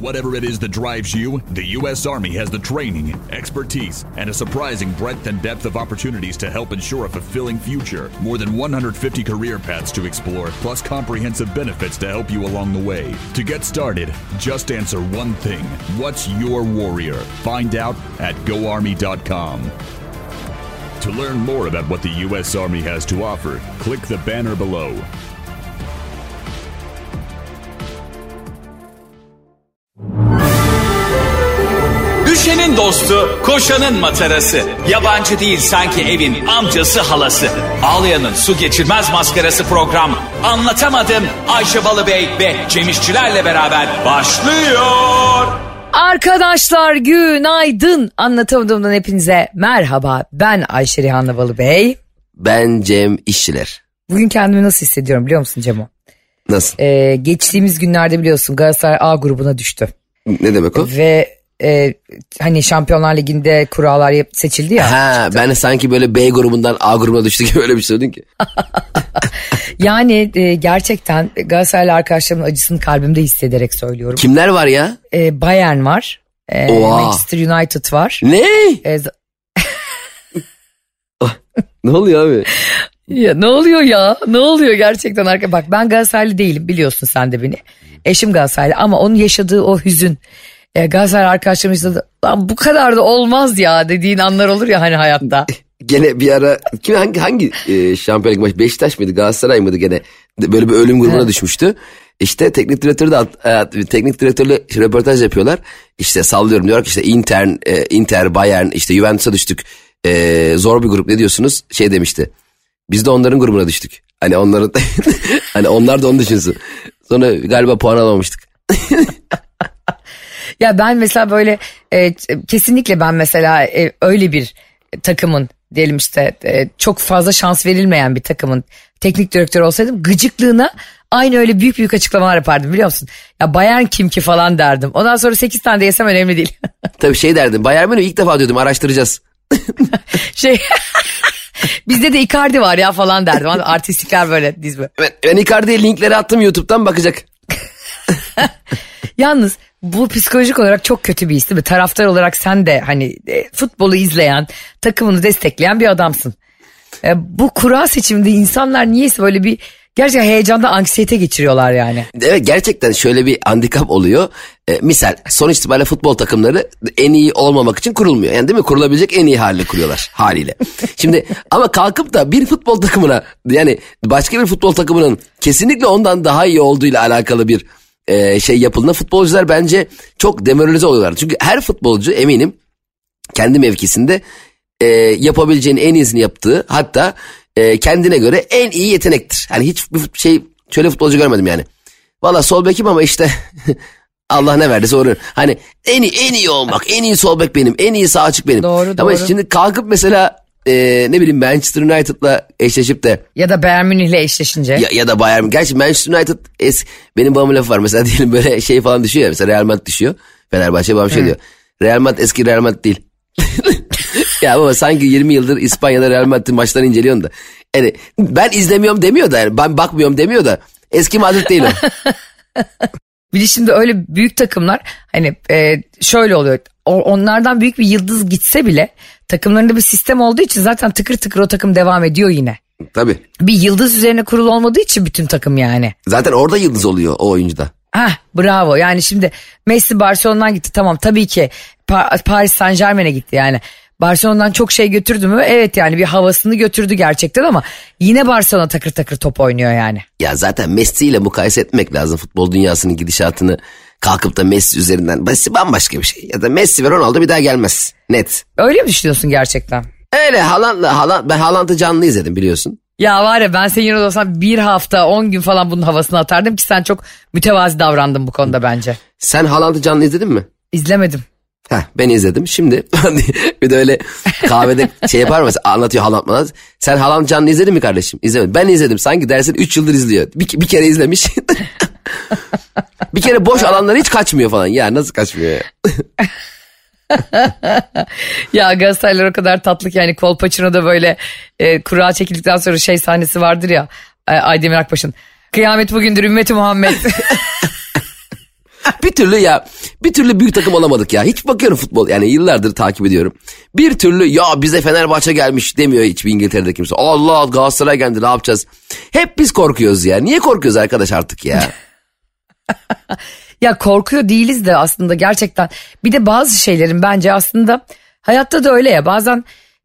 Whatever it is that drives you, the U.S. Army has the training, expertise, and a surprising breadth and depth of opportunities to help ensure a fulfilling future. More than 150 career paths to explore, plus comprehensive benefits to help you along the way. To get started, just answer one thing What's your warrior? Find out at goarmy.com. To learn more about what the U.S. Army has to offer, click the banner below. Düşenin dostu, koşanın matarası. Yabancı değil sanki evin amcası halası. Ağlayanın su geçirmez maskarası program. Anlatamadım Ayşe Balıbey ve Cemişçilerle beraber başlıyor. Arkadaşlar günaydın. Anlatamadığımdan hepinize merhaba. Ben Ayşe Rihanna Balıbey. Ben Cem İşçiler. Bugün kendimi nasıl hissediyorum biliyor musun Cemo? Nasıl? Ee, geçtiğimiz günlerde biliyorsun Galatasaray A grubuna düştü. Ne demek o? Ve e, hani Şampiyonlar Ligi'nde kurallar seçildi ya. Ha ben de sanki böyle B grubundan A grubuna düştü gibi öyle bir şey söyledin ki. Yani e, gerçekten Galatasaraylı arkadaşlarımın acısını kalbimde hissederek söylüyorum. Kimler var ya? E, Bayern var. E, Oha. Manchester United var. Ne? E, z- Ne oluyor abi? Ya ne oluyor ya? Ne oluyor gerçekten arka? Bak ben Galatasaraylı değilim biliyorsun sen de beni. Eşim Galatasaraylı ama onun yaşadığı o hüzün. E, Galatasaray arkadaşlarımızda da lan bu kadar da olmaz ya dediğin anlar olur ya hani hayatta. Gene bir ara kim hangi hangi e, şampiyonluk maçı Beşiktaş mıydı Galatasaray mıydı gene böyle bir ölüm grubuna Evet. düşmüştü. İşte teknik direktörü de e, teknik direktörle röportaj yapıyorlar. İşte sallıyorum diyor ki işte Inter, e, Inter, Bayern işte Juventus'a düştük. E, zor bir grup ne diyorsunuz? Şey demişti. Biz de onların grubuna düştük. Hani onların hani onlar da onu düşünsün. Sonra galiba puan alamamıştık. Ya ben mesela böyle e, kesinlikle ben mesela e, öyle bir takımın diyelim işte e, çok fazla şans verilmeyen bir takımın teknik direktörü olsaydım gıcıklığına aynı öyle büyük büyük açıklamalar yapardım biliyor musun? Ya Bayern kim ki falan derdim. Ondan sonra 8 tane de yesem önemli değil. Tabii şey derdim. Bayern Münih ilk defa diyordum araştıracağız. şey bizde de Icardi var ya falan derdim. Artistlikler böyle dizme. Ben, ben Icardi'ye linkleri attım YouTube'dan bakacak. Yalnız bu psikolojik olarak çok kötü bir his değil mi? Taraftar olarak sen de hani e, futbolu izleyen, takımını destekleyen bir adamsın. E, bu kura seçiminde insanlar niyeyse böyle bir gerçekten heyecanda anksiyete geçiriyorlar yani. Evet gerçekten şöyle bir handikap oluyor. E, misal sonuç itibariyle futbol takımları en iyi olmamak için kurulmuyor. Yani değil mi? Kurulabilecek en iyi haliyle kuruyorlar haliyle. Şimdi ama kalkıp da bir futbol takımına yani başka bir futbol takımının kesinlikle ondan daha iyi olduğuyla alakalı bir e, şey yapıldığında futbolcular bence çok demoralize oluyorlar. Çünkü her futbolcu eminim kendi mevkisinde e, yapabileceğin en iyisini yaptığı hatta e, kendine göre en iyi yetenektir. Hani hiç bir fut- şey şöyle futbolcu görmedim yani. Valla sol bekim ama işte Allah ne verdiyse onu. Hani en iyi, en iyi olmak, en iyi sol bek benim, en iyi sağ açık benim. Doğru, Ama doğru. şimdi kalkıp mesela e, ne bileyim Manchester United'la eşleşip de Ya da Bayern Münih'le eşleşince. ya, ya da Bayern Gerçi Manchester United es, benim babamın lafı var. Mesela diyelim böyle şey falan düşüyor ya. Mesela Real Madrid düşüyor. Fenerbahçe babam şey diyor. Real Madrid eski Real Madrid değil. ya baba sanki 20 yıldır İspanya'da Real Madrid maçlarını inceliyorsun da. Yani ben izlemiyorum demiyor da yani ben bakmıyorum demiyor da eski Madrid değil o. Bir de şimdi öyle büyük takımlar hani e, şöyle oluyor. Onlardan büyük bir yıldız gitse bile takımlarında bir sistem olduğu için zaten tıkır tıkır o takım devam ediyor yine. Tabii. Bir yıldız üzerine kurulu olmadığı için bütün takım yani. Zaten orada yıldız oluyor o oyuncuda. Hah bravo yani şimdi Messi Barcelona'dan gitti tamam tabii ki Pa- Paris Saint Germain'e gitti yani. Barcelona'dan çok şey götürdü mü? Evet yani bir havasını götürdü gerçekten ama yine Barcelona takır takır top oynuyor yani. Ya zaten Messi ile mukayese etmek lazım futbol dünyasının gidişatını. Kalkıp da Messi üzerinden. Messi bambaşka bir şey. Ya da Messi ve Ronaldo bir daha gelmez. Net. Öyle mi düşünüyorsun gerçekten? Öyle Haaland'la Haaland, ben Haaland'ı canlı izledim biliyorsun. Ya var ya ben senin yanında olsam bir hafta 10 gün falan bunun havasını atardım ki sen çok mütevazi davrandın bu konuda bence. Sen Haaland'ı canlı izledin mi? İzlemedim. Heh, ben izledim. Şimdi bir de öyle kahvede şey yapar mı? Anlatıyor Haaland bana. Sen Haaland canlı izledin mi kardeşim? İzlemedim. Ben izledim. Sanki dersin 3 yıldır izliyor. Bir, bir kere izlemiş. bir kere boş alanlara hiç kaçmıyor falan. Ya nasıl kaçmıyor ya? Ya Galatasaraylar o kadar tatlı ki yani Kolpaçino'da böyle e, kura çekildikten sonra şey sahnesi vardır ya e, Aydemir Akbaş'ın. Kıyamet bugündür ümmeti Muhammed. bir türlü ya bir türlü büyük takım olamadık ya. Hiç bakıyorum futbol yani yıllardır takip ediyorum. Bir türlü ya bize Fenerbahçe gelmiş demiyor hiçbir İngiltere'de kimse. Allah Galatasaray geldi ne yapacağız? Hep biz korkuyoruz ya. Niye korkuyoruz arkadaş artık ya? Ya korkuyor değiliz de aslında gerçekten. Bir de bazı şeylerin bence aslında hayatta da öyle ya bazen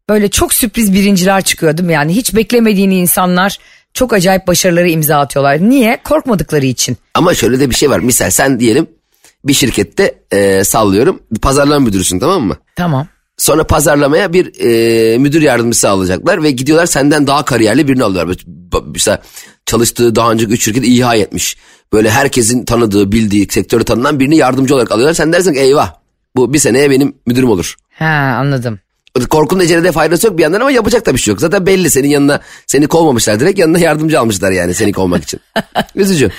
böyle çok sürpriz birinciler çıkıyor değil mi? Yani hiç beklemediğin insanlar çok acayip başarıları imza atıyorlar. Niye? Korkmadıkları için. Ama şöyle de bir şey var. Misal sen diyelim bir şirkette e, sallıyorum pazarlama müdürüsün tamam mı? Tamam. Sonra pazarlamaya bir e, müdür yardımcısı alacaklar ve gidiyorlar senden daha kariyerli birini alıyorlar. Mesela çalıştığı daha önce 3 şirket ihya etmiş. Böyle herkesin tanıdığı, bildiği, sektörü tanınan birini yardımcı olarak alıyorlar. Sen dersin ki eyvah bu bir seneye benim müdürüm olur. Ha anladım. Korkunun ecelede faydası yok bir yandan ama yapacak da bir şey yok. Zaten belli senin yanına seni kovmamışlar direkt yanına yardımcı almışlar yani seni kovmak için. Üzücü.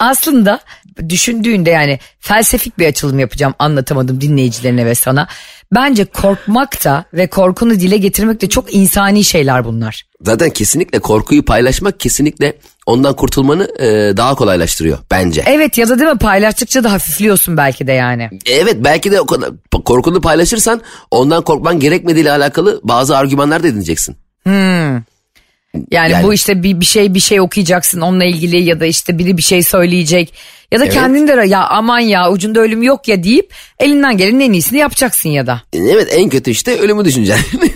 Aslında düşündüğünde yani felsefik bir açılım yapacağım anlatamadım dinleyicilerine ve sana. Bence korkmak da ve korkunu dile getirmek de çok insani şeyler bunlar. Zaten kesinlikle korkuyu paylaşmak kesinlikle ondan kurtulmanı e, daha kolaylaştırıyor bence. Evet ya da değil mi paylaştıkça da hafifliyorsun belki de yani. Evet belki de o kadar korkunu paylaşırsan ondan korkman gerekmediğiyle alakalı bazı argümanlar da edineceksin. Yani, Yani- bu işte bir, bir şey bir şey okuyacaksın onunla ilgili ya da işte biri bir şey söyleyecek. Ya da Evet. kendin de ya aman ya ucunda ölüm yok ya deyip elinden gelenin en iyisini yapacaksın ya da. Evet en kötü işte ölümü düşüneceksin.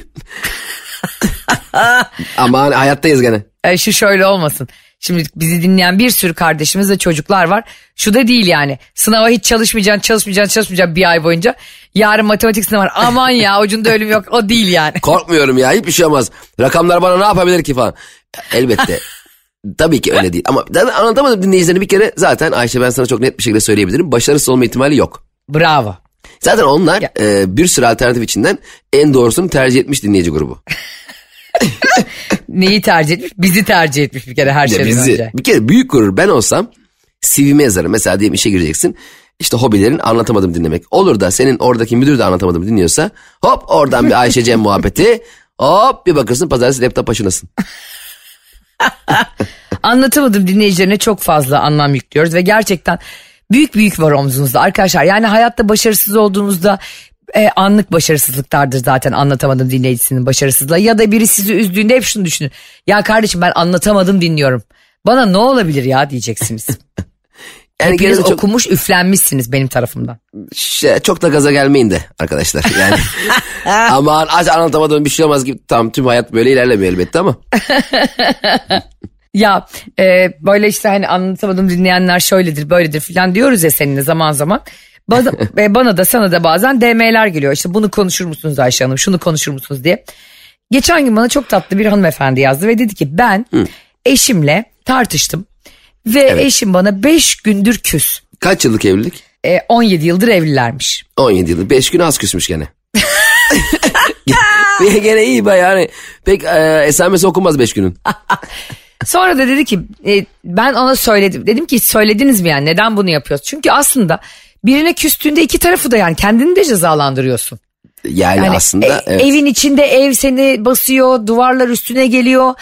Ama hani hayattayız gene. E, şu şöyle olmasın. Şimdi bizi dinleyen bir sürü kardeşimiz ve çocuklar var. Şu da değil yani. Sınava hiç çalışmayacaksın, çalışmayacaksın, çalışmayacaksın bir ay boyunca. Yarın matematik sınavı var. Aman ya ucunda ölüm yok. O değil yani. Korkmuyorum ya hiçbir şey olmaz. Rakamlar bana ne yapabilir ki falan. Elbette. Tabii ki öyle değil. Ama anlatamadım dinleyicilerine bir kere zaten Ayşe ben sana çok net bir şekilde söyleyebilirim. Başarısız olma ihtimali yok. Bravo. Zaten onlar e, bir sürü alternatif içinden en doğrusunu tercih etmiş dinleyici grubu. Neyi tercih etmiş? Bizi tercih etmiş bir kere her şeyden bizi, önce. bir kere büyük gurur ben olsam CV'me yazarım. Mesela diyelim işe gireceksin. İşte hobilerin anlatamadım dinlemek. Olur da senin oradaki müdür de anlatamadım dinliyorsa hop oradan bir Ayşe Cem muhabbeti hop bir bakırsın pazartesi laptop başındasın. Anlatamadım dinleyicilerine çok fazla anlam yüklüyoruz ve gerçekten büyük büyük var omzunuzda arkadaşlar. Yani hayatta başarısız olduğunuzda e, anlık başarısızlıklardır zaten anlatamadım dinleyicisinin başarısızlığı. Ya da biri sizi üzdüğünde hep şunu düşünün. Ya kardeşim ben anlatamadım dinliyorum. Bana ne olabilir ya diyeceksiniz. Yani Hepiniz çok, okumuş üflenmişsiniz benim tarafımdan. şey, çok da gaza gelmeyin de arkadaşlar. Yani aman aç anlatamadığım bir şey olmaz gibi. Tamam tüm hayat böyle ilerlemiyor elbette ama. Ya e, böyle işte hani anlatamadım dinleyenler şöyledir böyledir filan diyoruz ya seninle zaman zaman. Bana, e, bana da sana da bazen DM'ler geliyor işte bunu konuşur musunuz Ayşe Hanım şunu konuşur musunuz diye. Geçen gün bana çok tatlı bir hanımefendi yazdı ve dedi ki ben eşimle tartıştım ve eşim bana 5 gündür küs. Kaç yıllık evlilik? E, 17 yıldır evlilermiş. 17 yıllık. 5 gün az küsmüş gene. gene, iyi bayağı. Hani, pek e, esamesi okunmaz 5 günün. Sonra da dedi ki e, ben ona söyledim. Dedim ki söylediniz mi yani neden bunu yapıyoruz? Çünkü aslında birine küstüğünde iki tarafı da yani kendini de cezalandırıyorsun. Yani, Yani aslında e- evet. evin içinde ev seni basıyor, duvarlar üstüne geliyor.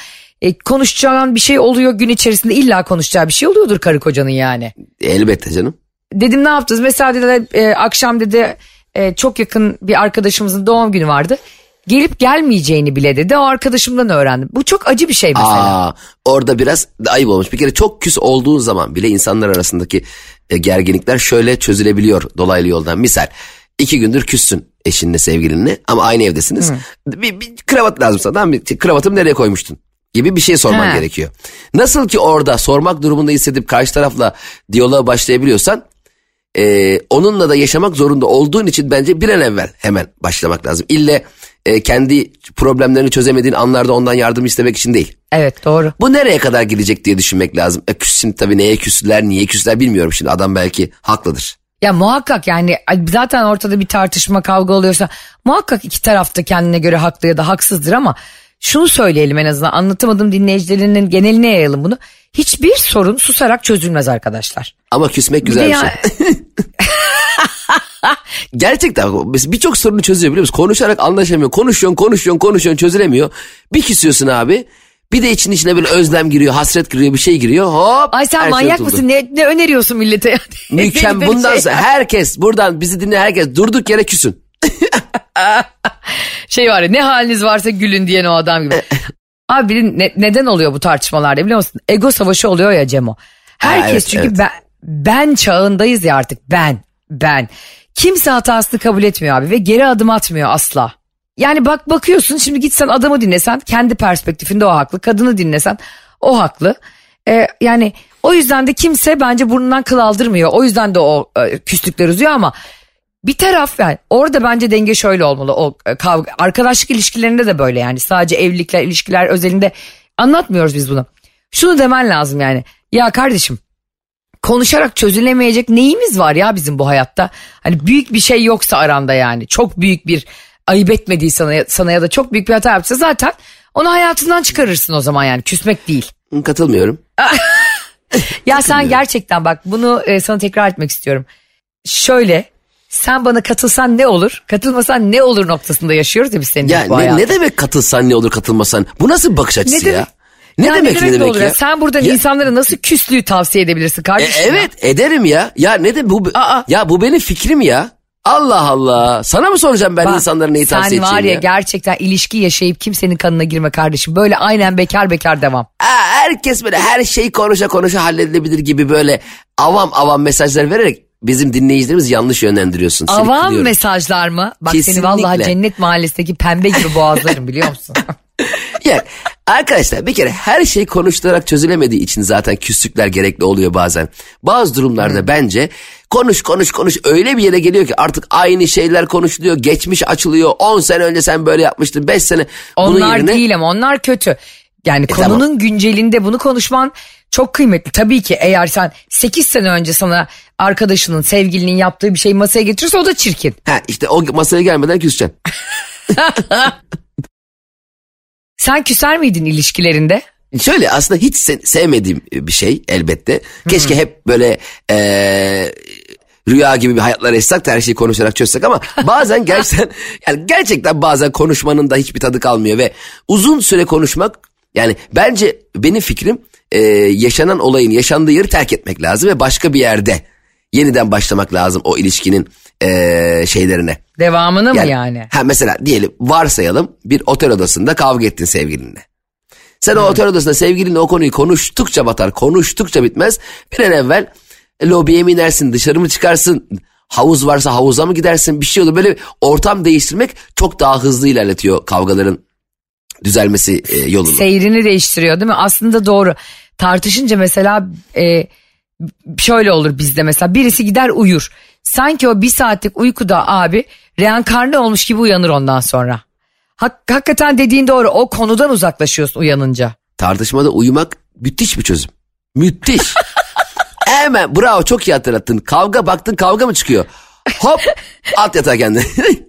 E, konuşacağın bir şey oluyor gün içerisinde illa konuşacağı bir şey oluyordur karı kocanın yani. elbette canım. Dedim ne yaptınız? Mesela dedi e, akşam dedi e, çok yakın bir arkadaşımızın doğum günü vardı. Gelip gelmeyeceğini bile dedi o arkadaşımdan öğrendim. Bu çok acı bir şey mesela. Aa, orada biraz ayıp olmuş. Bir kere çok küs olduğun zaman bile insanlar arasındaki e, gerginlikler şöyle çözülebiliyor dolaylı yoldan. Misal iki gündür küssün eşinle sevgilinle ama aynı evdesiniz. Bir, bir kravat lazım sana. Tamam mı? Kravatımı nereye koymuştun? Gibi bir şey sorman Ha. gerekiyor. Nasıl ki orada sormak durumunda hissedip karşı tarafla diyaloğa başlayabiliyorsan e, onunla da yaşamak zorunda olduğun için bence bir an evvel hemen başlamak lazım. İlle e, kendi problemlerini çözemediğin anlarda ondan yardım istemek için değil. Evet doğru. Bu nereye kadar gidecek diye düşünmek lazım. E, şimdi tabii neye küsler, niye küsler bilmiyorum şimdi. Adam belki haklıdır. Ya muhakkak yani zaten ortada bir tartışma kavga oluyorsa muhakkak iki tarafta kendine göre haklı ya da haksızdır ama şunu söyleyelim en azından anlatamadım dinleyicilerinin geneline yayalım bunu. Hiçbir sorun susarak çözülmez arkadaşlar. Ama küsmek Bir güzel bir ya- şey. Gerçekten birçok sorunu çözüyor biliyor musun? Konuşarak anlaşamıyor. Konuşuyorsun, konuşuyorsun, konuşuyorsun çözülemiyor. Bir küsüyorsun abi. Bir de için içine böyle özlem giriyor, hasret giriyor, bir şey giriyor. Hop. Ay sen şey manyak mısın? Ne, ne öneriyorsun millete? Mükemmel. Bundan sonra herkes buradan bizi dinleyen herkes durduk yere küsün. şey var ya ne haliniz varsa gülün diyen o adam gibi. Abi ne- neden oluyor bu tartışmalarda biliyor musun? Ego savaşı oluyor ya Cemo. Herkes evet, çünkü evet. ben, ben çağındayız ya artık ben ben. Kimse hatasını kabul etmiyor abi ve geri adım atmıyor asla. Yani bak bakıyorsun şimdi gitsen adamı dinlesen kendi perspektifinde o haklı. Kadını dinlesen o haklı. Ee, yani o yüzden de kimse bence burnundan kıl aldırmıyor. O yüzden de o e, küslükler uzuyor ama bir taraf yani orada bence denge şöyle olmalı. O e, kavga arkadaşlık ilişkilerinde de böyle yani sadece evlilikler ilişkiler özelinde anlatmıyoruz biz bunu. Şunu demen lazım yani. Ya kardeşim konuşarak çözülemeyecek neyimiz var ya bizim bu hayatta? Hani büyük bir şey yoksa aranda yani. Çok büyük bir ayıp etmediği sana, sana ya da çok büyük bir hata yapsa zaten onu hayatından çıkarırsın o zaman yani küsmek değil. Katılmıyorum. Ya sen gerçekten bak bunu e, sana tekrar etmek istiyorum. Şöyle sen bana katılsan ne olur, katılmasan ne olur noktasında yaşıyoruz ya biz seninle Ya bu ne, hayatı. ne demek katılsan ne olur katılmasan? Bu nasıl bir bakış açısı Ne demek- ya? Ne Ya demek ne demek, ya? Sen buradan Ya- insanlara nasıl küslüğü tavsiye edebilirsin E, kardeşim? ya? evet ederim ya. Ya ne de bu Aa. ya bu benim fikrim ya. Allah Allah. Sana mı soracağım ben Bak, insanlara neyi tavsiye Sen var ya, ya? gerçekten ilişki yaşayıp kimsenin kanına girme kardeşim. Böyle aynen bekar bekar devam. Aa, herkes böyle her şey konuşa konuşa halledilebilir gibi böyle avam avam mesajlar vererek bizim dinleyicilerimiz yanlış yönlendiriyorsun. Seni Avam mesajlar mı? Bak seni Kesinlikle. vallahi cennet mahallesindeki pembe gibi boğazlarım biliyor musun? Ya, arkadaşlar bir kere her şey konuşularak çözülemediği için zaten küslükler gerekli oluyor bazen. Bazı durumlarda bence konuş konuş konuş öyle bir yere geliyor ki artık aynı şeyler konuşuluyor. Geçmiş açılıyor. 10 sene önce sen böyle yapmıştın. 5 sene bunun Onlar yerine... değil ama onlar kötü. Yani konunun tamam. güncelinde bunu konuşman çok kıymetli. Tabii ki eğer sen 8 sene önce sana arkadaşının, sevgilinin yaptığı bir şeyi masaya getirirse o da çirkin. Ha işte o masaya gelmeden küseceksin. Sen küser miydin ilişkilerinde? Şöyle aslında hiç se- sevmediğim bir şey elbette. Keşke hep böyle eee, rüya gibi bir hayatlar yaşasak da her şeyi konuşarak çözsek ama bazen gerçekten yani gerçekten bazen konuşmanın da hiçbir tadı kalmıyor ve uzun süre konuşmak yani bence benim fikrim eee, yaşanan olayın yaşandığı yeri terk etmek lazım ve başka bir yerde yeniden başlamak lazım o ilişkinin eee, şeylerine. Devamını mı yani? Ha mesela diyelim varsayalım bir otel odasında kavga ettin sevgilinle. Sen o otel odasında sevgilinle o konuyu konuştukça batar, konuştukça bitmez. Bir an evvel lobiye mi inersin, dışarı mı çıkarsın, havuz varsa havuza mı gidersin bir şey olur. Böyle ortam değiştirmek çok daha hızlı ilerletiyor kavgaların düzelmesi e, yolunu. Seyrini değiştiriyor değil mi? Aslında doğru. Tartışınca mesela e, şöyle olur bizde mesela birisi gider uyur. Sanki o bir saatlik uykuda abi reenkarne olmuş gibi uyanır ondan sonra. Hak, hakikaten dediğin doğru o konudan uzaklaşıyorsun uyanınca. Tartışmada uyumak müthiş bir çözüm. Müthiş. Hemen bravo çok iyi hatırlattın. Kavga baktın kavga mı çıkıyor? Hop at yatağa kendini.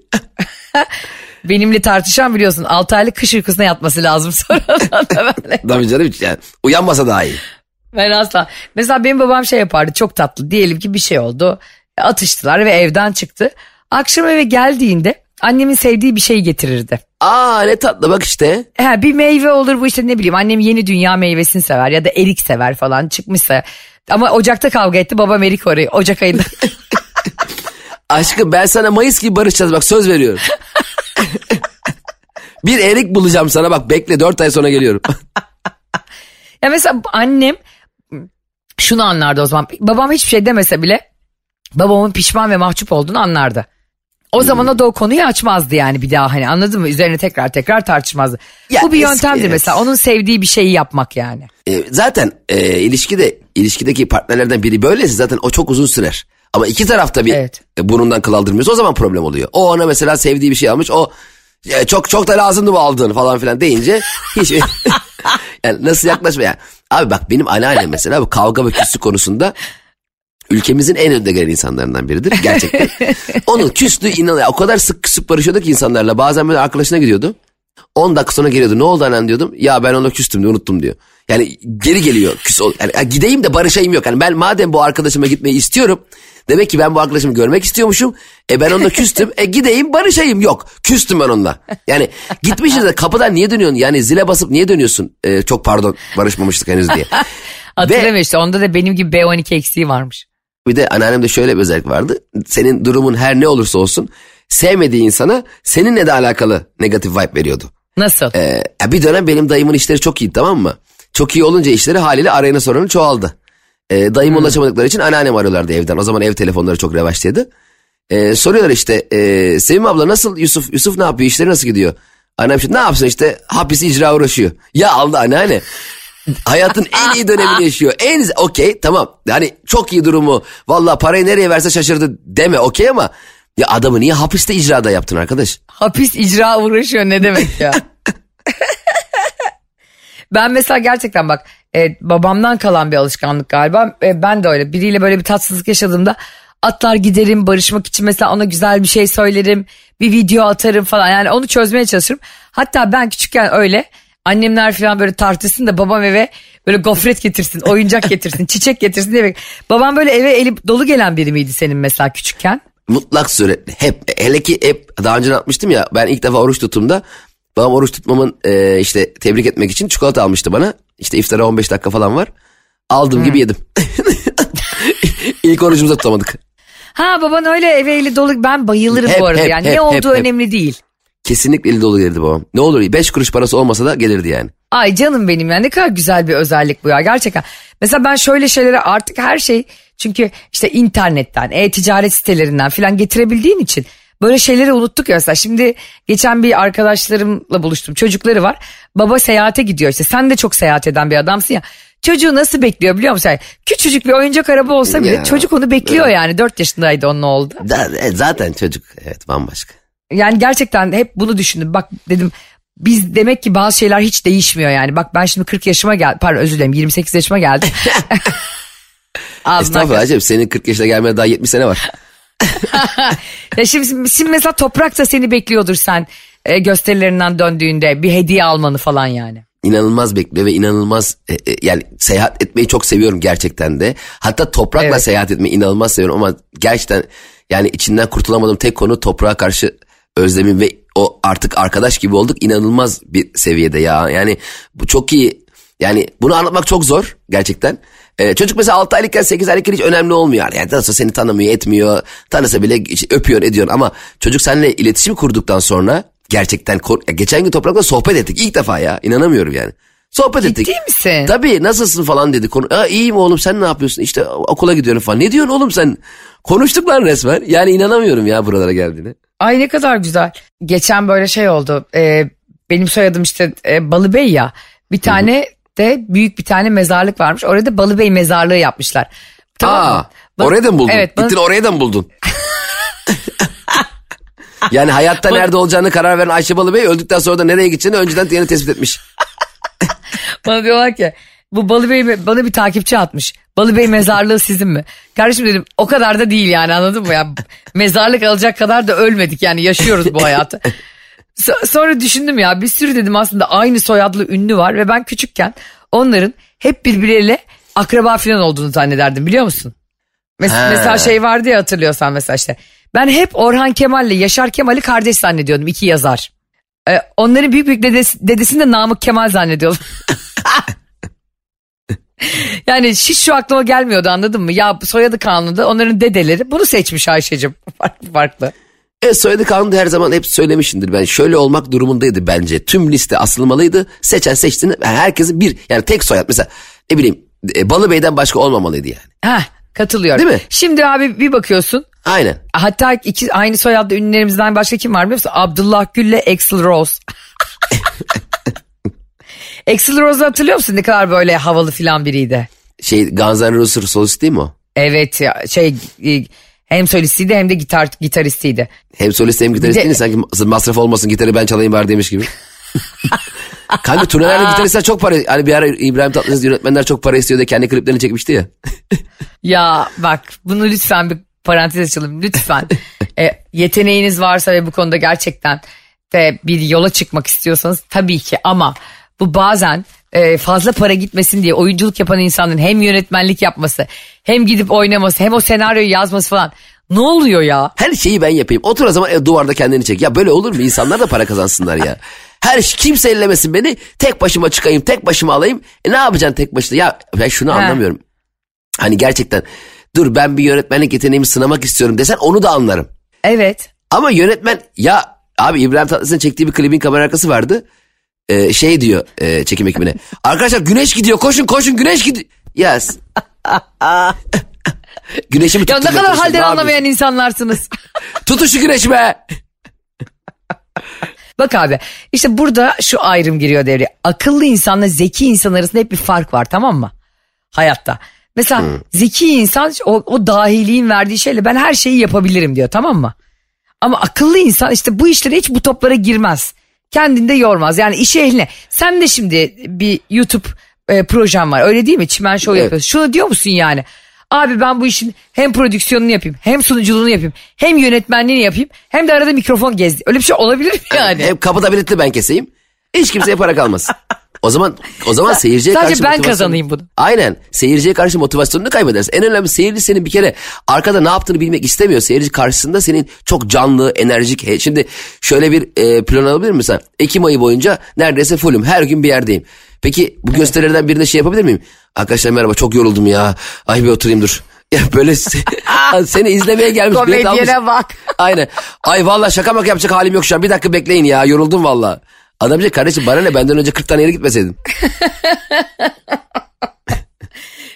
Benimle tartışan biliyorsun 6 aylık kış uykusuna yatması lazım sonradan da böyle. Tabii canım yani. Uyanmasa daha iyi. Ben asla. Mesela benim babam şey yapardı çok tatlı. Diyelim ki bir şey oldu. Atıştılar ve evden çıktı. Akşam eve geldiğinde annemin sevdiği bir şey getirirdi. Aa ne tatlı bak işte. Ha, bir meyve olur bu işte ne bileyim annem yeni dünya meyvesini sever ya da erik sever falan çıkmışsa. Ama Ocak'ta kavga etti babam erik orayı Ocak ayında. Aşkım ben sana Mayıs gibi barışacağız bak söz veriyorum. bir erik bulacağım sana bak bekle dört ay sonra geliyorum. ya mesela annem şunu anlardı o zaman. Babam hiçbir şey demese bile babamın pişman ve mahcup olduğunu anlardı. O zaman o da o konuyu açmazdı yani bir daha hani anladın mı? Üzerine tekrar tekrar tartışmazdı. Ya Bu bir eski, yöntemdir mesela onun sevdiği bir şeyi yapmak yani. E, zaten e, ilişkide ilişkideki partnerlerden biri böyleyse zaten o çok uzun sürer. Ama iki tarafta bir Evet. e, burnundan kıl aldırmıyorsa o zaman problem oluyor. O ona mesela sevdiği bir şey almış o e, çok çok da lazımdı bu aldığın falan filan deyince hiç yani nasıl yaklaşma yani. Abi bak benim anneannem mesela bu kavga ve küslük konusunda ülkemizin en önde gelen insanlarından biridir gerçekten. Onun küslüğü inanılmaz. O kadar sık küsüp barışıyordu ki insanlarla. Bazen böyle arkadaşına gidiyordu. 10 dakika sonra geliyordu. Ne oldu annen diyordum. Ya ben ona küstüm diyor, unuttum diyor. Yani geri geliyor. Küs ol. Yani, ya gideyim de barışayım yok. Yani ben madem bu arkadaşıma gitmeyi istiyorum. Demek ki ben bu arkadaşımı görmek istiyormuşum. E ben onunla küstüm. E gideyim barışayım. Yok küstüm ben onunla. Yani gitmişiz de kapıdan niye dönüyorsun? Yani zile basıp niye dönüyorsun? E, çok pardon barışmamıştık henüz diye. Hatırlamıyor işte onda da benim gibi B12 eksiği varmış. Bir de anneannemde şöyle bir özellik vardı. Senin durumun her ne olursa olsun sevmediği insana seninle de alakalı negatif vibe veriyordu. Nasıl? Ee, bir dönem benim dayımın işleri çok iyi tamam mı? Çok iyi olunca işleri haliyle arayana soranı çoğaldı. Ee, dayım ulaşamadıkları için anneannem arıyorlardı evden. O zaman ev telefonları çok revaçtaydı. Ee, soruyorlar işte e, Sevim abla nasıl Yusuf? Yusuf ne yapıyor? İşleri nasıl gidiyor? Annem işte ne yapsın işte hapis icra uğraşıyor. Ya aldı anneanne. Hayatın en iyi dönemini yaşıyor. En okey tamam. Yani çok iyi durumu. Valla parayı nereye verse şaşırdı deme okey ama ya adamı niye hapiste icrada yaptın arkadaş? Hapis icra uğraşıyor ne demek ya? ben mesela gerçekten bak e, babamdan kalan bir alışkanlık galiba. E, ben de öyle biriyle böyle bir tatsızlık yaşadığımda atlar giderim barışmak için mesela ona güzel bir şey söylerim. Bir video atarım falan yani onu çözmeye çalışırım. Hatta ben küçükken öyle annemler falan böyle tartışsın da babam eve böyle gofret getirsin, oyuncak getirsin, çiçek getirsin diye. Babam böyle eve eli dolu gelen biri miydi senin mesela küçükken? Mutlak suretle hep hele ki hep daha önce atmıştım ya ben ilk defa oruç tuttuğumda babam oruç tutmamın e, işte tebrik etmek için çikolata almıştı bana. İşte iftara 15 dakika falan var. Aldığım hmm. gibi yedim. İlk orucumuza tutamadık. Ha baban öyle eve eli dolu ben bayılırım Hep, bu arada hep, yani hep, ne olduğu hep, hep. önemli değil. Kesinlikle eli dolu gelirdi babam. Ne olur 5 kuruş parası olmasa da gelirdi yani. Ay canım benim ya ne kadar güzel bir özellik bu ya gerçekten. Mesela ben şöyle şeylere artık her şey çünkü işte internetten, e-ticaret sitelerinden falan getirebildiğin için böyle şeyleri unuttuk ya mesela. Şimdi geçen bir arkadaşlarımla buluştum çocukları var. Baba seyahate gidiyor işte sen de çok seyahat eden bir adamsın ya. Çocuğu nasıl bekliyor biliyor musun? Yani küçücük bir oyuncak araba olsa bile Ya, çocuk onu bekliyor yani. 4 yaşındaydı onun oldu. E, zaten çocuk evet bambaşka. Yani gerçekten hep bunu düşündüm. Bak dedim biz demek ki bazı şeyler hiç değişmiyor yani. Bak ben şimdi 40 yaşıma geldim. Pardon özür dilerim 28 yaşıma geldim. Estağfurullah Acem senin 40 yaşına gelmeye daha 70 sene var. Ya şimdi, şimdi mesela toprak da seni bekliyordur sen e, gösterilerinden döndüğünde bir hediye almanı falan yani. İnanılmaz bekliyor ve inanılmaz e, e, yani seyahat etmeyi çok seviyorum gerçekten de. Hatta toprakla Evet. seyahat etmeyi inanılmaz seviyorum ama gerçekten yani içinden kurtulamadığım tek konu toprağa karşı özlemim ve o artık arkadaş gibi olduk inanılmaz bir seviyede ya. Yani bu çok iyi yani bunu anlatmak çok zor gerçekten. Ee, çocuk mesela 6 aylıkken 8 aylıkken hiç önemli olmuyor. Yani nasıl seni tanımıyor etmiyor. Tanısa bile işte öpüyor ediyor ama çocuk seninle iletişim kurduktan sonra gerçekten geçen gün toprakla sohbet ettik ilk defa ya inanamıyorum yani. Sohbet ettik. Ciddi misin? Tabii nasılsın falan dedi. Konu, Aa, iyiyim oğlum sen ne yapıyorsun? İşte okula gidiyorum falan. Ne diyorsun oğlum sen? Konuştuk lan resmen. Yani inanamıyorum ya buralara geldiğine. Ay ne kadar güzel. Geçen böyle şey oldu. e, benim soyadım işte e, Balıbey ya. Bir tane de büyük bir tane mezarlık varmış. Orada Balıbey mezarlığı yapmışlar. Tamam Aa, mı? Oraya da mı buldun? Evet. Gittin oraya da mı buldun? yani hayatta nerede olacağını karar veren Ayşe Balıbey öldükten sonra da nereye gideceğini önceden yeni tespit etmiş. Bana diyorlar ki bu Balıbey bana bir takipçi atmış. Balıbey mezarlığı sizin mi? Kardeşim dedim o kadar da değil yani anladın mı ya? Mezarlık alacak kadar da ölmedik yani yaşıyoruz bu hayatı. So- sonra düşündüm ya bir sürü dedim aslında aynı soyadlı ünlü var ve ben küçükken onların hep birbirleriyle akraba falan olduğunu zannederdim biliyor musun? Mes- Ha. Mesela şey vardı ya hatırlıyorsan mesela işte. Ben hep Orhan Kemal'le Yaşar Kemal'i kardeş zannediyordum iki yazar. Ee, onların büyük büyük dedesi, dedesini de Namık Kemal zannediyordum. yani hiç şu aklıma gelmiyordu anladın mı? Ya soyadı kanununda onların dedeleri bunu seçmiş Ayşe'cim. Farklı farklı. E soyadı kanunu her zaman hep söylemişimdir ben. Şöyle olmak durumundaydı bence. Tüm liste asılmalıydı. Seçen seçtiğini herkesin bir yani tek soyad mesela ne bileyim e, Balıbey'den başka olmamalıydı yani. Heh, katılıyorum. Değil mi? Şimdi abi bir bakıyorsun. Aynen. Hatta iki aynı soyadlı ünlülerimizden başka kim var biliyor musun? Abdullah Gül'le Axl Rose. Axl Rose'u hatırlıyor musun? Ne kadar böyle havalı filan biriydi. Şey Guns N' Roses solist değil mi o? Evet ya şey e, hem solistiydi hem de gitar gitaristiydi. Hem solist hem gitarist de- değil? Sanki masraf olmasın gitarı ben çalayım bari demiş gibi. Kanka turnelerde gitaristler çok para... Hani bir ara İbrahim Tatlıses yönetmenler çok para istiyor da kendi kliplerini çekmişti ya. Ya bak bunu lütfen bir parantez açalım lütfen. E, yeteneğiniz varsa ve bu konuda gerçekten ve bir yola çıkmak istiyorsanız tabii ki ama bu bazen e, fazla para gitmesin diye oyunculuk yapan insanların hem yönetmenlik yapması hem gidip oynaması hem o senaryoyu yazması falan. Ne oluyor ya? Her şeyi ben yapayım. Otur o zaman ev duvarda kendini çek. Ya böyle olur mu? İnsanlar da para kazansınlar ya. Her şey, kimse ellemesin beni. Tek başıma çıkayım, tek başıma alayım. E ne yapacaksın tek başına? Ya ben şunu He. anlamıyorum. Hani gerçekten dur ben bir yönetmenlik yeteneğimi sınamak istiyorum desen onu da anlarım. Evet. Ama yönetmen ya abi İbrahim Tatlıses'in çektiği bir klibin kamera arkası vardı. Ee, şey diyor e, çekim ekibine. Arkadaşlar güneş gidiyor koşun koşun güneş gidiyor. Yes. Güneşi mi Ya ne kadar halden Ne anlamayan insanlarsınız. Tutun şu güneş be. Bak abi işte burada şu ayrım giriyor devreye. Akıllı insanla zeki insan arasında hep bir fark var tamam mı? Hayatta. Mesela zeki insan o, o dahiliğin verdiği şeyle ben her şeyi yapabilirim diyor tamam mı? Ama akıllı insan işte bu işlere hiç bu toplara girmez. Kendinde yormaz yani işi eline. Sen de şimdi bir YouTube e, projen var öyle değil mi? Çimen Show Evet. yapıyorsun. Şunu diyor musun yani? Abi ben bu işin hem prodüksiyonunu yapayım hem sunuculuğunu yapayım hem yönetmenliğini yapayım hem de arada mikrofon gez. Öyle bir şey olabilir mi yani? Hep kapıda biletli ben keseyim. Hiç kimseye para kalmaz. O zaman o zaman seyirciye Sadece karşı ben motivasyon- kazanayım bunu. Aynen. Seyirciye karşı motivasyonunu kaybedersin. En önemli seyirci senin bir kere arkada ne yaptığını bilmek istemiyor. Seyirci karşısında senin çok canlı, enerjik. Şimdi şöyle bir e, plan alabilir misin? Ekim ayı boyunca neredeyse fullüm. Her gün bir yerdeyim. Peki bu gösterilerden birinde şey yapabilir miyim? Arkadaşlar merhaba çok yoruldum ya. Ay bir oturayım dur. Ya böyle se- seni izlemeye gelmiş. Komedyene bak. Aynen. Ay vallahi şaka maka yapacak halim yok şu an. Bir dakika bekleyin ya. Yoruldum valla. Adam diyecek kardeşim bana ne benden önce 40 tane yere gitmeseydin.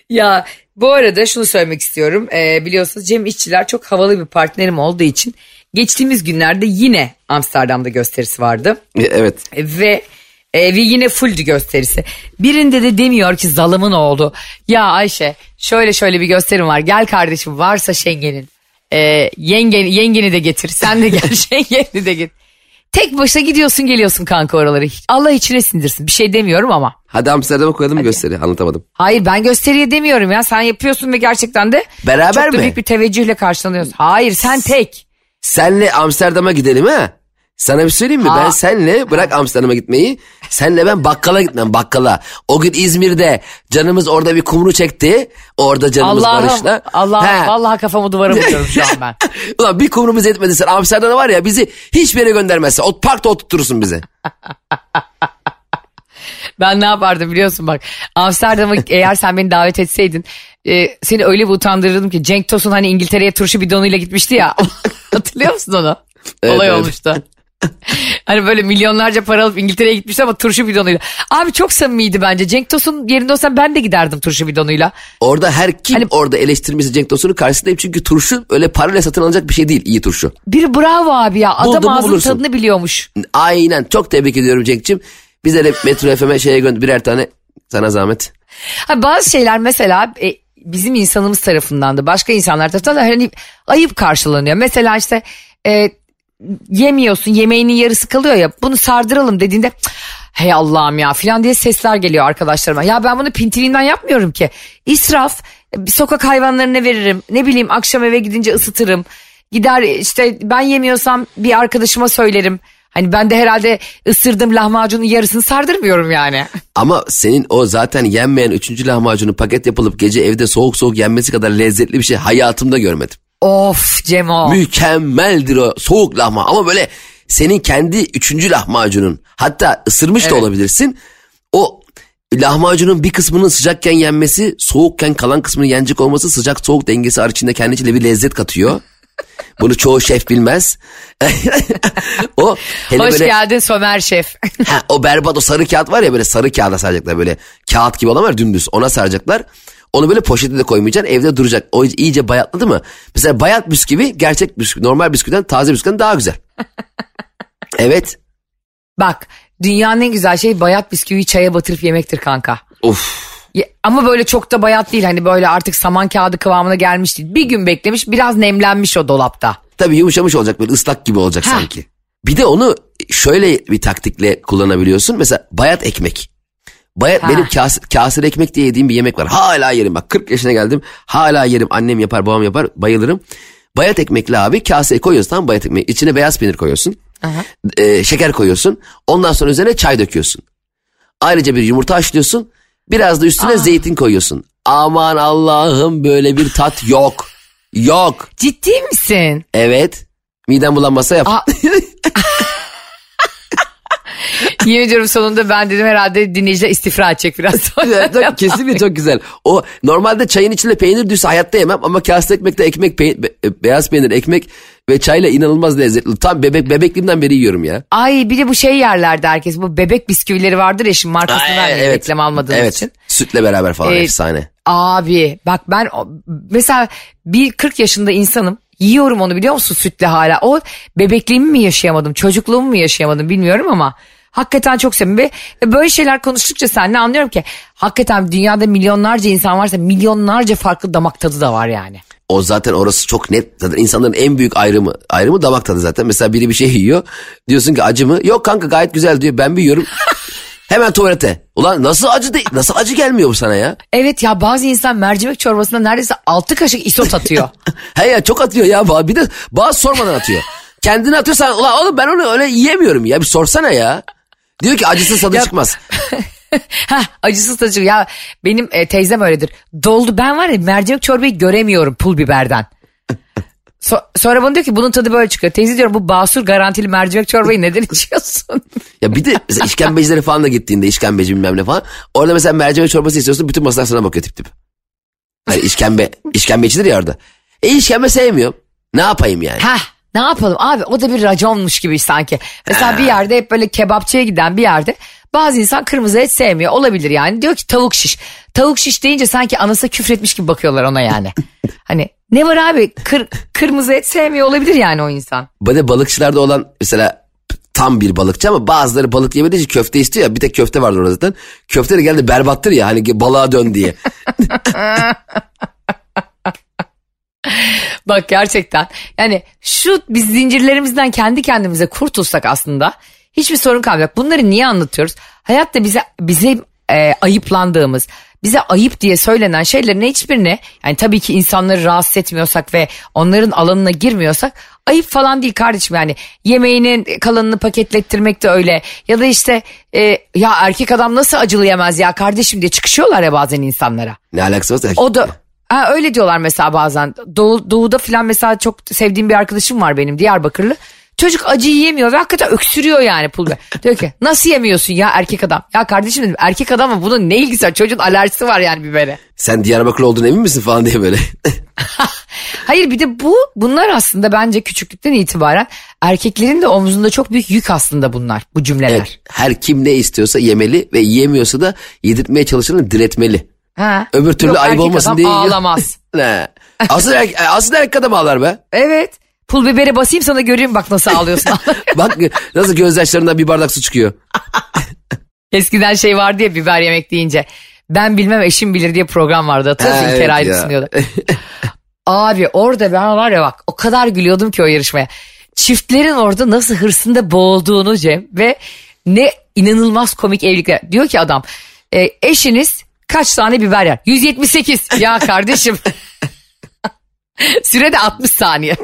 Ya bu arada şunu söylemek istiyorum. Ee, biliyorsunuz Cem İşçiler çok havalı bir partnerim olduğu için geçtiğimiz günlerde yine Amsterdam'da gösterisi vardı. E, Evet. Ve e, ve yine fulldü gösterisi. Birinde de demiyor ki zalımın oğlu. Ya Ayşe şöyle şöyle bir gösterim var. Gel kardeşim varsa Şengen'in. E, yengen, yengeni de getir. Sen de gel Şengen'i de getir. Tek başına gidiyorsun geliyorsun kanka oraları. Allah içine sindirsin. Bir şey demiyorum ama. Hadi Amsterdam'a koyalım mı gösteri? Anlatamadım. Hayır ben gösteriye demiyorum ya. Sen yapıyorsun ve gerçekten de Beraber çok da mi? büyük bir teveccühle karşılanıyorsun. Hayır sen tek. Senle Amsterdam'a gidelim ha. Sana bir söyleyeyim mi? Ha. Ben senle bırak Amsterdam'a gitmeyi. Senle ben bakkala gitmem bakkala. O gün İzmir'de canımız orada bir kumru çekti. Orada canımız Allah'ım barışla. Allah He. vallahi kafamı duvara vuruyorum şu an ben. Ulan bir kumrumuz yetmedi sen Amsterdam'da var ya bizi hiçbir yere göndermezsin. O parkta oturturursun bizi. Ben ne yapardım biliyorsun bak. Amsterdam'a eğer sen beni davet etseydin e, seni öyle bir utandırırdım ki Cenk Tosun hani İngiltere'ye turşu bidonuyla gitmişti ya. Hatırlıyor musun onu? Evet, Olay evet. olmuştu. hani böyle milyonlarca para alıp İngiltere'ye gitmişti ama turşu bidonuyla. Abi çok samimiydi bence. Cenk Tosun yerinde olsam ben de giderdim turşu bidonuyla. Orada her kim Hani- orada eleştirmesi Cenk Tosun'un karşısındayım. Çünkü turşu öyle parayla satın alınacak bir şey değil iyi turşu. Bir bravo abi ya. Adam Buldun mu ağzının bulursun. tadını biliyormuş. Aynen çok tebrik ediyorum Cenk'cim. Bize de Metro FM'e şeye gönder birer tane sana zahmet. Ha, bazı şeyler mesela e, bizim insanımız tarafından da başka insanlar tarafından da hani ayıp karşılanıyor. Mesela işte e, yemiyorsun yemeğinin yarısı kalıyor ya bunu sardıralım dediğinde "Cık, hey Allah'ım ya falan diye sesler geliyor arkadaşlarıma. Ya ben bunu pintiliğinden yapmıyorum ki. İsraf e, sokak hayvanlarına veririm ne bileyim akşam eve gidince ısıtırım. Gider işte ben yemiyorsam bir arkadaşıma söylerim. Hani ben de herhalde ısırdım lahmacunun yarısını sardırmıyorum yani. Ama senin o zaten yenmeyen üçüncü lahmacunun paket yapılıp gece evde soğuk soğuk yenmesi kadar lezzetli bir şey hayatımda görmedim. Of Cemo. Mükemmeldir o soğuk lahma ama böyle senin kendi üçüncü lahmacunun hatta ısırmış da Evet. olabilirsin. O lahmacunun bir kısmının sıcakken yenmesi soğukken kalan kısmının yenecek olması sıcak soğuk dengesi içinde kendi içinde bir lezzet katıyor. Bunu çoğu şef bilmez. o hele Hoş böyle geldin Somer Şef. Ha, o berbat o sarı kağıt var ya böyle sarı kağıda saracaklar böyle kağıt gibi olan var dümdüz ona saracaklar. Onu böyle poşete de koymayacaksın evde duracak. O iyice bayatladı mı? Mesela bayat bisküvi gerçek bisküvi normal bisküviden taze bisküviden daha güzel. evet. Bak dünyanın en güzel şeyi bayat bisküviyi çaya batırıp yemektir kanka. Of. Ya- Ama böyle çok da bayat değil hani böyle artık saman kağıdı kıvamına gelmiş değil. Bir gün beklemiş biraz nemlenmiş o dolapta. Tabii yumuşamış olacak böyle ıslak gibi olacak Ha. sanki. Bir de onu şöyle bir taktikle kullanabiliyorsun. Mesela bayat ekmek. Bayat Ha. benim kas, kasır ekmek diye yediğim bir yemek var. Hala yerim bak 40 yaşına geldim. Hala yerim annem yapar babam yapar bayılırım. Bayat ekmekli abi kaseye koyuyorsun mı bayat ekmeği. İçine beyaz peynir koyuyorsun. Ee, şeker koyuyorsun. Ondan sonra üzerine çay döküyorsun. Ayrıca bir yumurta haşlıyorsun. Biraz da üstüne zeytin koyuyorsun. Aman Allah'ım böyle bir tat yok. Yok. Ciddi misin? Evet. Midem bulanmasa yap. Yemin ediyorum sonunda ben dedim herhalde dinleyiciler istifra edecek biraz sonra. Kesinlikle çok güzel. O normalde çayın içinde peynir düşse hayatta yemem ama kase ekmekte ekmek pey- be- beyaz peynir ekmek ve çayla inanılmaz lezzetli. Tam bebek bebekliğimden beri yiyorum ya. Ay bir de bu şey yerlerde herkes bu bebek bisküvileri vardır ya şimdi markasını Ay, vermeyin reklam almadığınız evet. için. Sütle beraber falan Ee, efsane. Abi bak ben mesela bir 40 yaşında insanım. Yiyorum onu biliyor musun sütle hala. O bebekliğimi mi yaşayamadım, çocukluğumu mu yaşayamadım bilmiyorum ama hakikaten çok seviyorum. Ve ve böyle şeyler konuştukça seninle anlıyorum ki hakikaten dünyada milyonlarca insan varsa milyonlarca farklı damak tadı da var yani. O zaten orası çok net. Zaten insanların en büyük ayrımı ayrımı damak tadı zaten. Mesela biri bir şey yiyor. Diyorsun ki acı mı? Yok kanka gayet güzel diyor. Ben bir yiyorum. Hemen tuvalete. Ulan nasıl acı değil? Nasıl acı gelmiyor bu sana ya? Evet ya bazı insan mercimek çorbasına neredeyse 6 kaşık isot atıyor. He ya çok atıyor ya. Bir de bazı sormadan atıyor. Kendini atıyorsan ulan oğlum ben onu öyle yiyemiyorum ya. Bir sorsana ya. Diyor ki acısız tadı çıkmaz. Heh, acısız tadı çıkıyor. Ya benim e, teyzem öyledir. Doldu ben var ya mercimek çorbayı göremiyorum pul biberden. So- sonra bana diyor ki bunun tadı böyle çıkıyor. Teyze diyorum bu basur garantili mercimek çorbayı neden içiyorsun? Ya bir de mesela işkembecilere falan da gittiğinde işkembeci bilmem ne falan. Orada mesela mercimek çorbası istiyorsun bütün masalar sana bakıyor tip tip. Hani işkembe, işkembecidir ya orada. E işkembe sevmiyorum. Ne yapayım yani? Heh ne yapalım abi o da bir raconmuş gibi sanki. Mesela bir yerde hep böyle kebapçıya giden bir yerde bazı insan kırmızı et sevmiyor olabilir yani. Diyor ki tavuk şiş. Tavuk şiş deyince sanki anası küfretmiş gibi bakıyorlar ona yani. hani ne var abi kır, kırmızı et sevmiyor olabilir yani o insan. De balıkçılarda olan mesela tam bir balıkçı ama bazıları balık yemediği için köfte istiyor ya. Bir tek köfte vardır orada zaten. Köfte de geldi berbattır ya hani balığa dön diye. Bak gerçekten yani şu biz zincirlerimizden kendi kendimize kurtulsak aslında hiçbir sorun kalmayacak. Bunları niye anlatıyoruz? Hayatta bize bize e, ayıplandığımız, bize ayıp diye söylenen şeylerin hiçbirini yani tabii ki insanları rahatsız etmiyorsak ve onların alanına girmiyorsak ayıp falan değil kardeşim yani yemeğinin kalanını paketlettirmek de öyle ya da işte e, ya erkek adam nasıl acılı yemez ya kardeşim diye çıkışıyorlar ya bazen insanlara. Ne alakası varsa. O da ha, öyle diyorlar mesela bazen. Doğu, doğuda falan mesela çok sevdiğim bir arkadaşım var benim Diyarbakırlı. Çocuk acı yiyemiyor ve hakikaten öksürüyor yani pul biber. Diyor ki nasıl yemiyorsun ya erkek adam? Ya kardeşim dedim erkek adamla bunun ne ilgisi var? Çocuğun alerjisi var yani bibere. Sen Diyarbakırlı olduğunu emin misin falan diye böyle. Hayır bir de bu bunlar aslında bence küçüklükten itibaren erkeklerin de omzunda çok büyük yük aslında bunlar bu cümleler. Evet, her kim ne istiyorsa yemeli ve yiyemiyorsa da yedirtmeye çalışanı diretmeli. Ha. Öbür türlü Yok, ayıp olmasın diye ağlamaz. Ne? Asıl, erkek, asıl erkek adam ağlar be. evet. Pul biberi basayım sana göreyim bak nasıl ağlıyorsun. Bak nasıl gözyaşlarından bir bardak su çıkıyor. Eskiden şey vardı ya biber yemek deyince. Ben bilmem eşim bilir diye program vardı hatırlıyorsun Ha, İlker sunuyordu. Abi orada ben var ya bak o kadar gülüyordum ki o yarışmaya. Çiftlerin orada nasıl hırsında boğulduğunu Cem ve ne inanılmaz komik evlilikler. Diyor ki adam e, eşiniz kaç tane biber yer? 178 ya kardeşim. Sürede 60 saniye.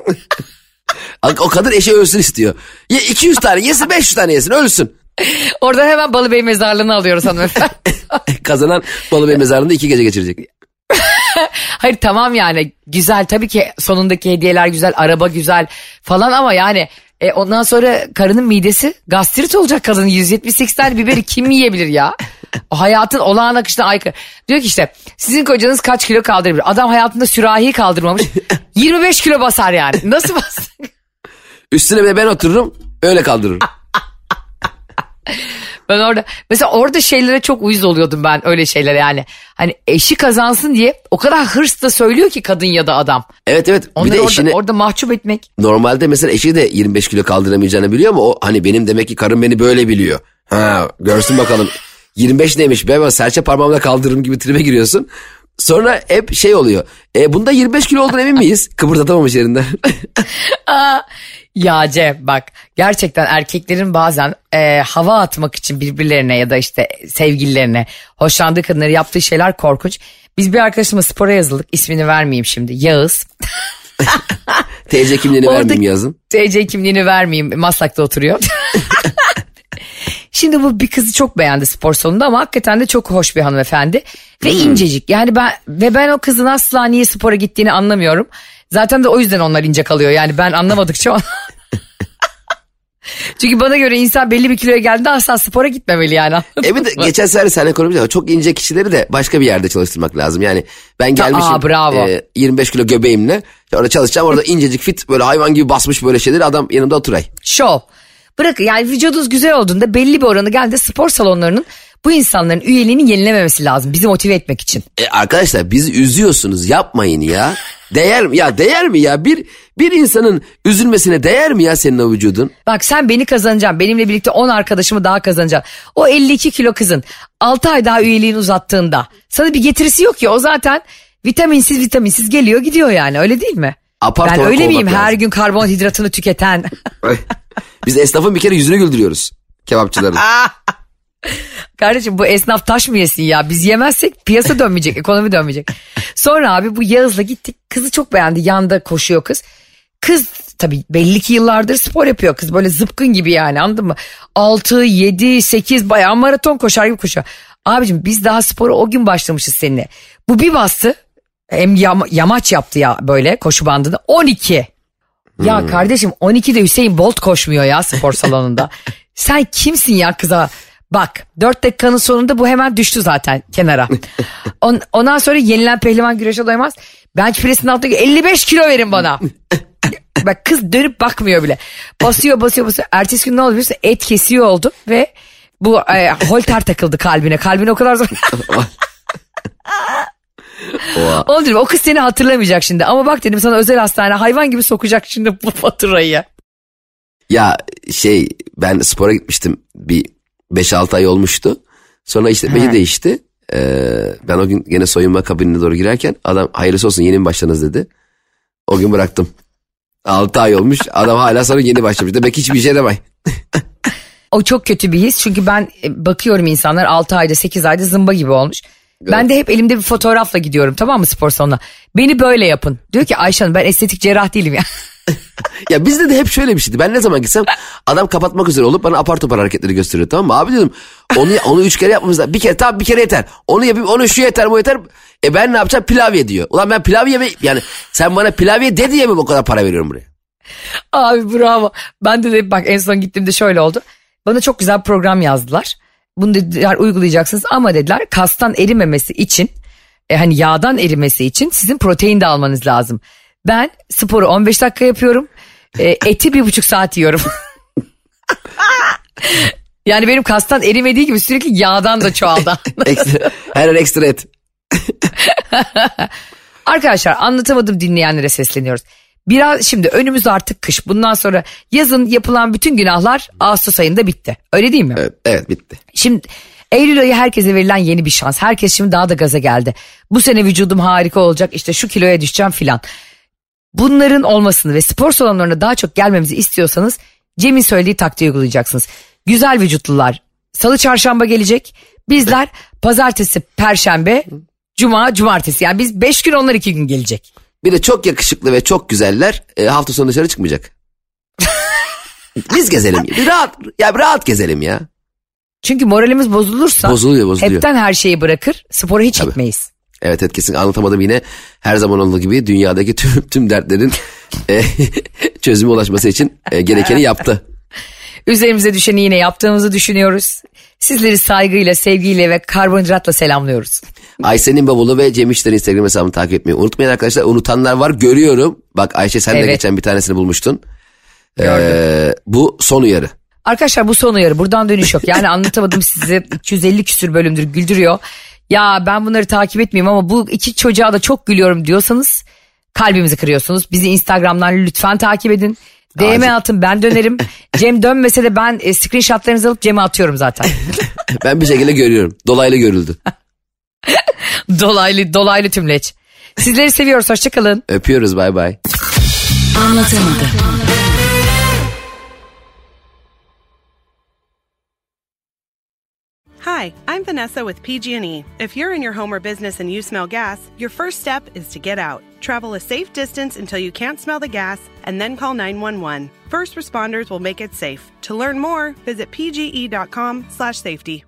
O kadın eşi ölsün istiyor. Ye 200 tane yesin 500 tane yesin ölsün. Oradan hemen Balıbey mezarlığını alıyoruz hanımefendi. Kazanan Balıbey mezarında iki gece geçirecek. Hayır tamam yani güzel tabii ki sonundaki hediyeler güzel araba güzel falan ama yani e, ondan sonra karının midesi gastrit olacak kadının 178 tane biberi kim yiyebilir ya? O hayatın olağan akışına aykırı. Diyor ki işte sizin kocanız kaç kilo kaldırabilir? Adam hayatında sürahi kaldırmamış. 25 kilo basar yani. Nasıl basar? Üstüne bir de ben otururum öyle kaldırırım. Ben orada mesela orada şeylere çok uyuz oluyordum ben öyle şeylere yani. Hani eşi kazansın diye o kadar hırsla söylüyor ki kadın ya da adam. Evet evet bir Onları de orada, eşini orada mahcup etmek. normalde mesela eşi de 25 kilo kaldıramayacağını biliyor ama o hani benim demek ki karım beni böyle biliyor. Ha görsün bakalım 25 neymiş ben serçe parmağımla kaldırırım gibi tribe giriyorsun. Sonra hep şey oluyor. E bunda 25 kilo olduğunu emin miyiz? Kıpırdatamamış yerinden. Ya Cem bak gerçekten erkeklerin bazen e, hava atmak için birbirlerine ya da işte sevgililerine hoşlandığı kadınları yaptığı şeyler korkunç. Biz bir arkadaşımla spora yazıldık ismini vermeyeyim şimdi Yağız. TC kimliğini Orada- vermeyeyim yazın. TC kimliğini vermeyeyim Maslak'ta oturuyor. Şimdi bu bir kızı çok beğendi spor salonunda ama hakikaten de çok hoş bir hanımefendi. Ve incecik yani ben ve ben o kızın asla niye spora gittiğini anlamıyorum. Zaten de o yüzden onlar ince kalıyor yani ben anlamadıkça Çünkü bana göre insan belli bir kiloya geldiğinde asla spora gitmemeli yani. E bir de geçen sefer seninle konuşmuştuk. Çok ince kişileri de başka bir yerde çalıştırmak lazım. Yani ben gelmişim Aa, bravo. e, 25 kilo göbeğimle. Orada çalışacağım. Orada incecik fit böyle hayvan gibi basmış böyle şeyleri adam yanımda oturay. Şov. Bırakın yani vücudunuz güzel olduğunda belli bir oranı geldi spor salonlarının bu insanların üyeliğini yenilememesi lazım bizi motive etmek için. E arkadaşlar bizi üzüyorsunuz yapmayın ya. Değer mi ya değer mi ya bir bir insanın üzülmesine değer mi ya senin o vücudun? Bak sen beni kazanacaksın benimle birlikte 10 arkadaşımı daha kazanacaksın. O 52 kilo kızın 6 ay daha üyeliğini uzattığında sana bir getirisi yok ya o zaten vitaminsiz vitaminsiz geliyor gidiyor yani öyle değil mi? Apar ben öyle miyim her lazım. gün karbonhidratını tüketen? Biz esnafın bir kere yüzünü güldürüyoruz kebapçıların. Kardeşim bu esnaf taş mı yesin ya? Biz yemezsek piyasa dönmeyecek, ekonomi dönmeyecek. Sonra abi bu Yağız'la gittik. Kızı çok beğendi. Yanda koşuyor kız. Kız tabii belli ki yıllardır spor yapıyor. Kız böyle zıpkın gibi yani anladın mı? 6, 7, 8 bayağı maraton koşar gibi koşuyor. Abicim biz daha spora o gün başlamışız seninle. Bu bir bastı. Hem yama- yamaç yaptı ya böyle koşu bandında. 12. Ya kardeşim 12'de Hüseyin Bolt koşmuyor ya spor salonunda. Sen kimsin ya kıza? Bak 4 dakikanın sonunda bu hemen düştü zaten kenara. On, ondan sonra yenilen pehlivan güreşe doymaz. Bench press'in altındaki 55 kilo verin bana. Bak kız dönüp bakmıyor bile. Basıyor basıyor basıyor. Ertesi gün ne oldu biliyorsun? Et kesiyor oldu ve bu e, holter takıldı kalbine. Kalbine o kadar zor. Oha. Onu diyorum o kız seni hatırlamayacak şimdi. Ama bak dedim sana özel hastane hayvan gibi sokacak şimdi bu faturayı. Ya şey ben spora gitmiştim bir 5-6 ay olmuştu. Sonra işte beni değişti. Ee, ben o gün gene soyunma kabinine doğru girerken adam hayırlısı olsun yeni mi başladınız dedi. O gün bıraktım. 6 ay olmuş adam hala sonra yeni başlamış. Demek hiçbir şey demay. O çok kötü bir his çünkü ben e, bakıyorum insanlar 6 ayda 8 ayda zımba gibi olmuş. Ben de hep elimde bir fotoğrafla gidiyorum tamam mı spor salonuna. Beni böyle yapın. Diyor ki Ayşe Hanım ben estetik cerrah değilim ya. Ya bizde de hep şöyle bir şeydi. Ben ne zaman gitsem adam kapatmak üzere olup bana apar topar hareketleri gösteriyor tamam mı? Abi dedim onu onu üç kere yapmamız lazım. Bir kere tamam bir kere yeter. Onu yapayım onu şu yeter bu yeter. E ben ne yapacağım pilav ye diyor. Ulan ben pilav yeme yani sen bana pilav ye de diye mi bu kadar para veriyorum buraya? Abi bravo. Ben de, de bak en son gittiğimde şöyle oldu. Bana çok güzel program yazdılar. Bunu dediler uygulayacaksınız ama dediler kastan erimemesi için e, hani yağdan erimesi için sizin protein de almanız lazım. Ben sporu 15 dakika yapıyorum. E, eti bir buçuk saat yiyorum. yani benim kastan erimediği gibi sürekli yağdan da çoğaldı. Her an ekstra et. Arkadaşlar anlatamadım dinleyenlere sesleniyoruz. Biraz şimdi önümüz artık kış. Bundan sonra yazın yapılan bütün günahlar Ağustos ayında bitti. Öyle değil mi? Evet, evet bitti. Şimdi Eylül ayı herkese verilen yeni bir şans. Herkes şimdi daha da gaza geldi. Bu sene vücudum harika olacak işte şu kiloya düşeceğim filan. Bunların olmasını ve spor salonlarına daha çok gelmemizi istiyorsanız Cem'in söylediği taktiği uygulayacaksınız. Güzel vücutlular salı çarşamba gelecek. Bizler pazartesi, perşembe, cuma, cumartesi. Yani biz 5 gün onlar 2 gün gelecek. Bir de çok yakışıklı ve çok güzeller e, hafta sonu dışarı çıkmayacak. Biz gezelim. Bir rahat, ya bir rahat gezelim ya. Çünkü moralimiz bozulursa Bozuluyor bozuluyor. hepten her şeyi bırakır spora hiç gitmeyiz. Evet evet kesin anlatamadım yine her zaman olduğu gibi dünyadaki tüm, tüm dertlerin e, çözüme ulaşması için e, gerekeni yaptı. Üzerimize düşeni yine yaptığımızı düşünüyoruz. Sizleri saygıyla, sevgiyle ve karbonhidratla selamlıyoruz. Ayşe'nin bavulu ve Cem İşler'in Instagram hesabını takip etmeyi unutmayın arkadaşlar. Unutanlar var görüyorum. Bak Ayşe sen de Evet. geçen bir tanesini bulmuştun. Ee, bu son uyarı. Arkadaşlar bu son uyarı. Buradan dönüş yok. Yani anlatamadım size 250 küsür bölümdür güldürüyor. Ya ben bunları takip etmeyeyim ama bu iki çocuğa da çok gülüyorum diyorsanız kalbimizi kırıyorsunuz. Bizi Instagram'dan lütfen takip edin. DM Acil. atın ben dönerim. Cem dönmese de ben e, screenshotlarınızı alıp Cem'e atıyorum zaten. Ben bir şekilde görüyorum. Dolaylı görüldü. dolaylı dolaylı tümleç. Sizleri seviyoruz. Hoşçakalın. Öpüyoruz bay bay. Anlatamadım. Hi, I'm Vanessa with PG&E. If you're in your home or business and you smell gas, your first step is to get out. Travel a safe distance until you can't smell the gas and then call 911. First responders will make it safe. To learn more, visit pge.com/safety.